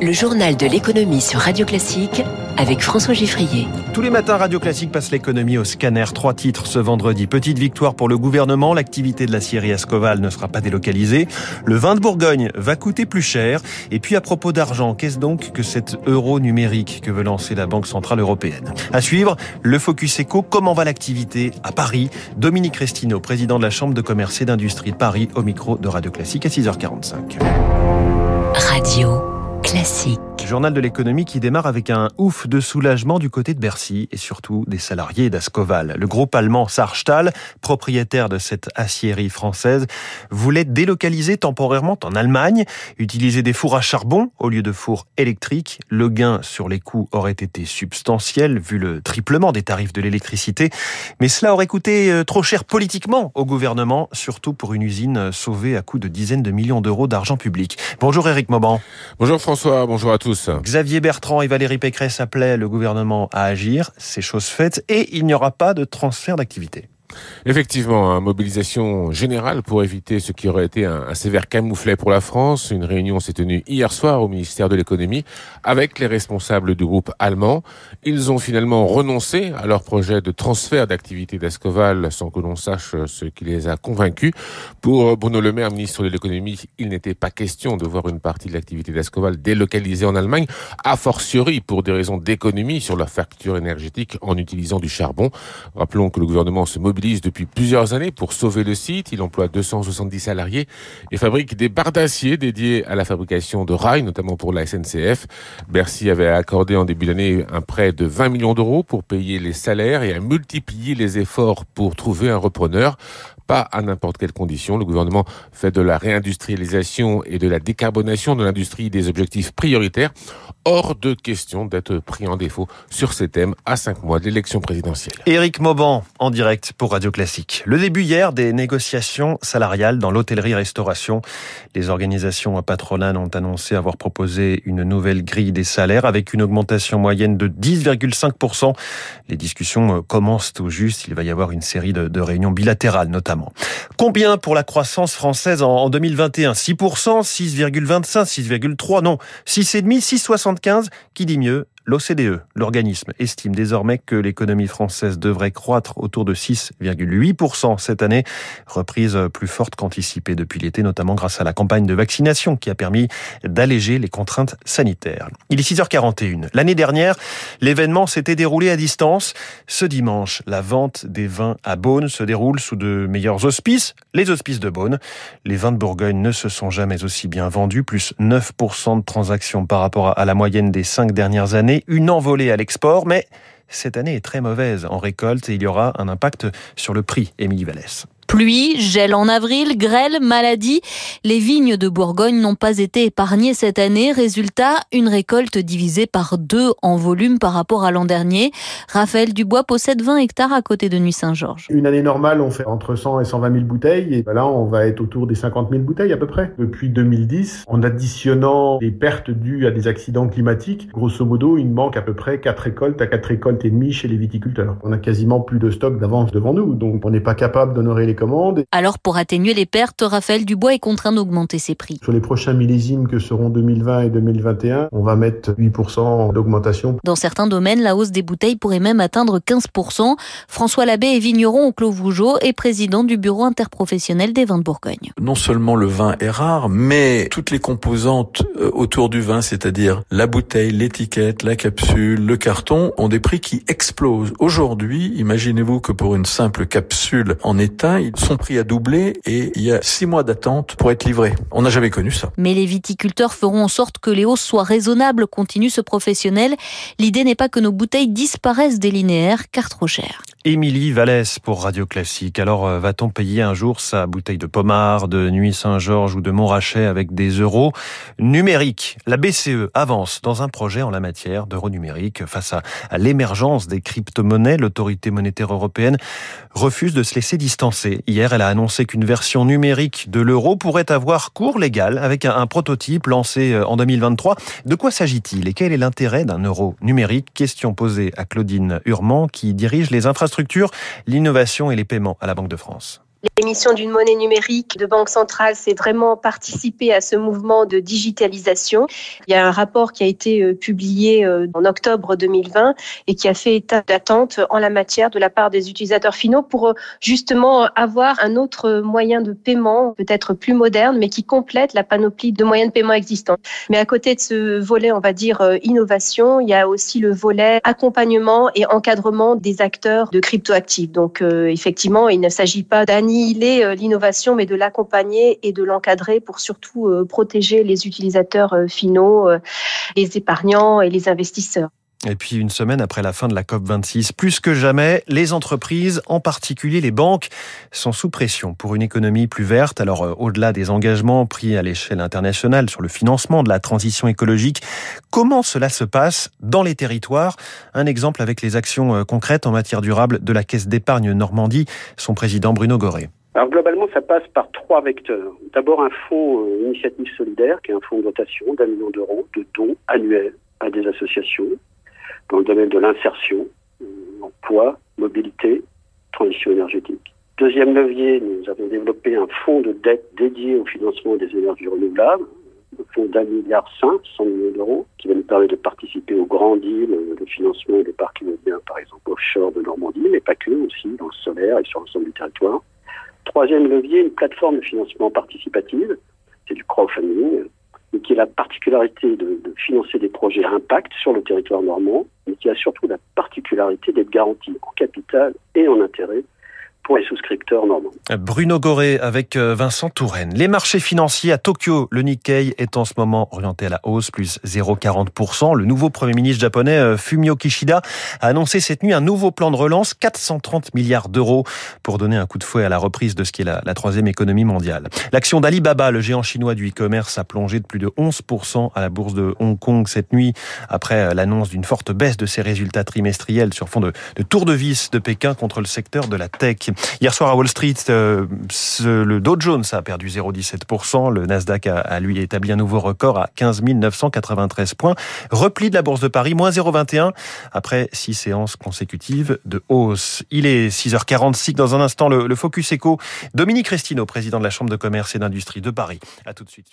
le journal de l'économie sur Radio Classique avec François Giffrier. Tous les matins, Radio Classique passe l'économie au scanner. Trois titres ce vendredi. Petite victoire pour le gouvernement. L'activité de la Syrie Escoval ne sera pas délocalisée. Le vin de Bourgogne va coûter plus cher. Et puis, à propos d'argent, qu'est-ce donc que cet euro numérique que veut lancer la Banque Centrale Européenne? À suivre, le Focus Eco. Comment va l'activité à Paris? Dominique Restino, président de la Chambre de commerce et d'industrie de Paris, au micro de Radio Classique à 6h45. Radio classique. Journal de l'économie qui démarre avec un ouf de soulagement du côté de Bercy et surtout des salariés d'Ascoval. Le groupe allemand Sarstahl, propriétaire de cette aciérie française, voulait délocaliser temporairement en Allemagne, utiliser des fours à charbon au lieu de fours électriques. Le gain sur les coûts aurait été substantiel vu le triplement des tarifs de l'électricité, mais cela aurait coûté euh, trop cher politiquement au gouvernement, surtout pour une usine sauvée à coût de dizaines de millions d'euros d'argent public. Bonjour Eric Mauban. Bonjour François, bonjour à tous. Xavier Bertrand et Valérie Pécresse appelaient le gouvernement à agir. C'est chose faite et il n'y aura pas de transfert d'activité. Effectivement, une mobilisation générale pour éviter ce qui aurait été un, sévère camouflet pour la France. Une réunion s'est tenue hier soir au ministère de l'économie avec les responsables du groupe allemand. Ils ont finalement renoncé à leur projet de transfert d'activité d'Ascoval sans que l'on sache ce qui les a convaincus. Pour Bruno Le Maire, ministre de l'économie, il n'était pas question de voir une partie de l'activité d'Ascoval délocalisée en Allemagne, a fortiori pour des raisons d'économie sur leur facture énergétique en utilisant du charbon. Rappelons que le gouvernement se mobilise depuis plusieurs années pour sauver le site. Il emploie 270 salariés et fabrique des barres d'acier dédiées à la fabrication de rails, notamment pour la SNCF. Bercy avait accordé en début d'année un prêt de 20 millions d'euros pour payer les salaires et a multiplié les efforts pour trouver un repreneur pas à n'importe quelle condition. Le gouvernement fait de la réindustrialisation et de la décarbonation de l'industrie des objectifs prioritaires. Hors de question d'être pris en défaut sur ces thèmes à cinq mois de l'élection présidentielle. Éric Mauban, en direct pour Radio Classique. Le début hier des négociations salariales dans l'hôtellerie-restauration. Les organisations patronales ont annoncé avoir proposé une nouvelle grille des salaires avec une augmentation moyenne de 10,5%. Les discussions commencent tout juste. Il va y avoir une série de réunions bilatérales notamment. Combien pour la croissance française en 2021 6%, 6,25, 6,3%, non, 6,5, 6,75, qui dit mieux L'OCDE, l'organisme, estime désormais que l'économie française devrait croître autour de 6,8% cette année, reprise plus forte qu'anticipée depuis l'été, notamment grâce à la campagne de vaccination qui a permis d'alléger les contraintes sanitaires. Il est 6h41. L'année dernière, l'événement s'était déroulé à distance. Ce dimanche, la vente des vins à Beaune se déroule sous de meilleurs auspices, les auspices de Beaune. Les vins de Bourgogne ne se sont jamais aussi bien vendus, plus 9% de transactions par rapport à la moyenne des cinq dernières années une envolée à l'export, mais cette année est très mauvaise en récolte et il y aura un impact sur le prix, Émilie Vallès. Pluie, gel en avril, grêle, maladie. Les vignes de Bourgogne n'ont pas été épargnées cette année. Résultat, une récolte divisée par deux en volume par rapport à l'an dernier. Raphaël Dubois possède 20 hectares à côté de Nuit-Saint-Georges. Une année normale, on fait entre 100 et 120 000 bouteilles. Et là, on va être autour des 50 000 bouteilles à peu près. Depuis 2010, en additionnant les pertes dues à des accidents climatiques, grosso modo, il manque à peu près 4 récoltes à 4 récoltes et demie chez les viticulteurs. On a quasiment plus de stock d'avance devant nous. Donc, on n'est pas capable d'honorer les commandes. Alors pour atténuer les pertes, Raphaël Dubois est contraint d'augmenter ses prix. Sur les prochains millésimes que seront 2020 et 2021, on va mettre 8% d'augmentation. Dans certains domaines, la hausse des bouteilles pourrait même atteindre 15%. François Labbé est vigneron au Clos Vougeot et président du bureau interprofessionnel des vins de Bourgogne. Non seulement le vin est rare, mais toutes les composantes euh, autour du vin, c'est-à-dire la bouteille, l'étiquette, la capsule, le carton, ont des prix qui explosent. Aujourd'hui, imaginez-vous que pour une simple capsule en étain, son prix a doublé et il y a six mois d'attente pour être livré. On n'a jamais connu ça. Mais les viticulteurs feront en sorte que les hausses soient raisonnables, continue ce professionnel. L'idée n'est pas que nos bouteilles disparaissent des linéaires, car trop chères. Émilie Vallès pour Radio Classique. Alors, euh, va-t-on payer un jour sa bouteille de pommard, de Nuit Saint-Georges ou de Montrachet avec des euros numériques? La BCE avance dans un projet en la matière d'euros numériques face à, l'émergence des crypto-monnaies. L'autorité monétaire européenne refuse de se laisser distancer. Hier, elle a annoncé qu'une version numérique de l'euro pourrait avoir cours légal avec un, un prototype lancé euh, en 2023. De quoi s'agit-il et quel est l'intérêt d'un euro numérique? Question posée à Claudine Hurman qui dirige les infrastructures, l'innovation et les paiements à la Banque de France. L'émission d'une monnaie numérique de banque centrale, c'est vraiment participer à ce mouvement de digitalisation. Il y a un rapport qui a été euh, publié euh, en octobre 2020 et qui a fait état d'attente en la matière de la part des utilisateurs finaux pour euh, justement avoir un autre moyen de paiement, peut-être plus moderne, mais qui complète la panoplie de moyens de paiement existants. Mais à côté de ce volet, on va dire innovation, il y a aussi le volet accompagnement et encadrement des acteurs de cryptoactifs. Donc effectivement, il ne s'agit pas d'années annihiler euh, l'innovation, mais de l'accompagner et de l'encadrer pour surtout euh, protéger les utilisateurs euh, finaux, les épargnants et les investisseurs. Et puis une semaine après la fin de la COP26, plus que jamais, les entreprises, en particulier les banques, sont sous pression pour une économie plus verte. Alors euh, au-delà des engagements pris à l'échelle internationale sur le financement de la transition écologique, comment cela se passe dans les territoires? Un exemple avec les actions euh, concrètes en matière durable de la Caisse d'épargne Normandie, son président Bruno Goré. Alors globalement, ça passe par trois vecteurs. D'abord un fonds euh, initiative solidaire, qui est un fonds de dotation d'un million d'euros de dons annuels à des associations dans le domaine de l'insertion, euh, emploi, mobilité, transition énergétique. Deuxième levier, nous avons développé un fonds de dette dédié au financement des énergies renouvelables, un fonds d'un milliard cinq, cent millions d'euros, qui va nous permettre de participer au grand deal de financement des parcs éoliens, par exemple offshore de Normandie, mais pas que, aussi dans le solaire et sur l'ensemble du territoire. Troisième levier, une plateforme de financement participative, c'est du crowdfunding, qui a la particularité de, de, financer des projets à impact sur le territoire normand, mais qui a surtout la particularité d'être garanti en capital et en intérêt les. Bruno Goré avec euh, Vincent Touraine. Les marchés financiers à Tokyo, le Nikkei est en ce moment orienté à la hausse, plus 0,40%. Le nouveau Premier ministre japonais euh, Fumio Kishida a annoncé cette nuit un nouveau plan de relance, 430 milliards d'euros, pour donner un coup de fouet à la reprise de ce qui est la, la troisième économie mondiale. L'action d'Alibaba, le géant chinois du e-commerce, a plongé de plus de 11% à la bourse de Hong Kong cette nuit, après euh, l'annonce d'une forte baisse de ses résultats trimestriels sur fond de, de tour de vis de Pékin contre le secteur de la tech. Hier soir à Wall Street, euh, le Dow Jones a perdu 0,17%. Le Nasdaq a, lui établi un nouveau record à 15 993 points. Repli de la Bourse de Paris, moins 0,21 après six séances consécutives de hausse. Il est 6h46. Dans un instant, le, le Focus Eco. Dominique Restino, président de la Chambre de commerce et d'industrie de Paris. À tout de suite.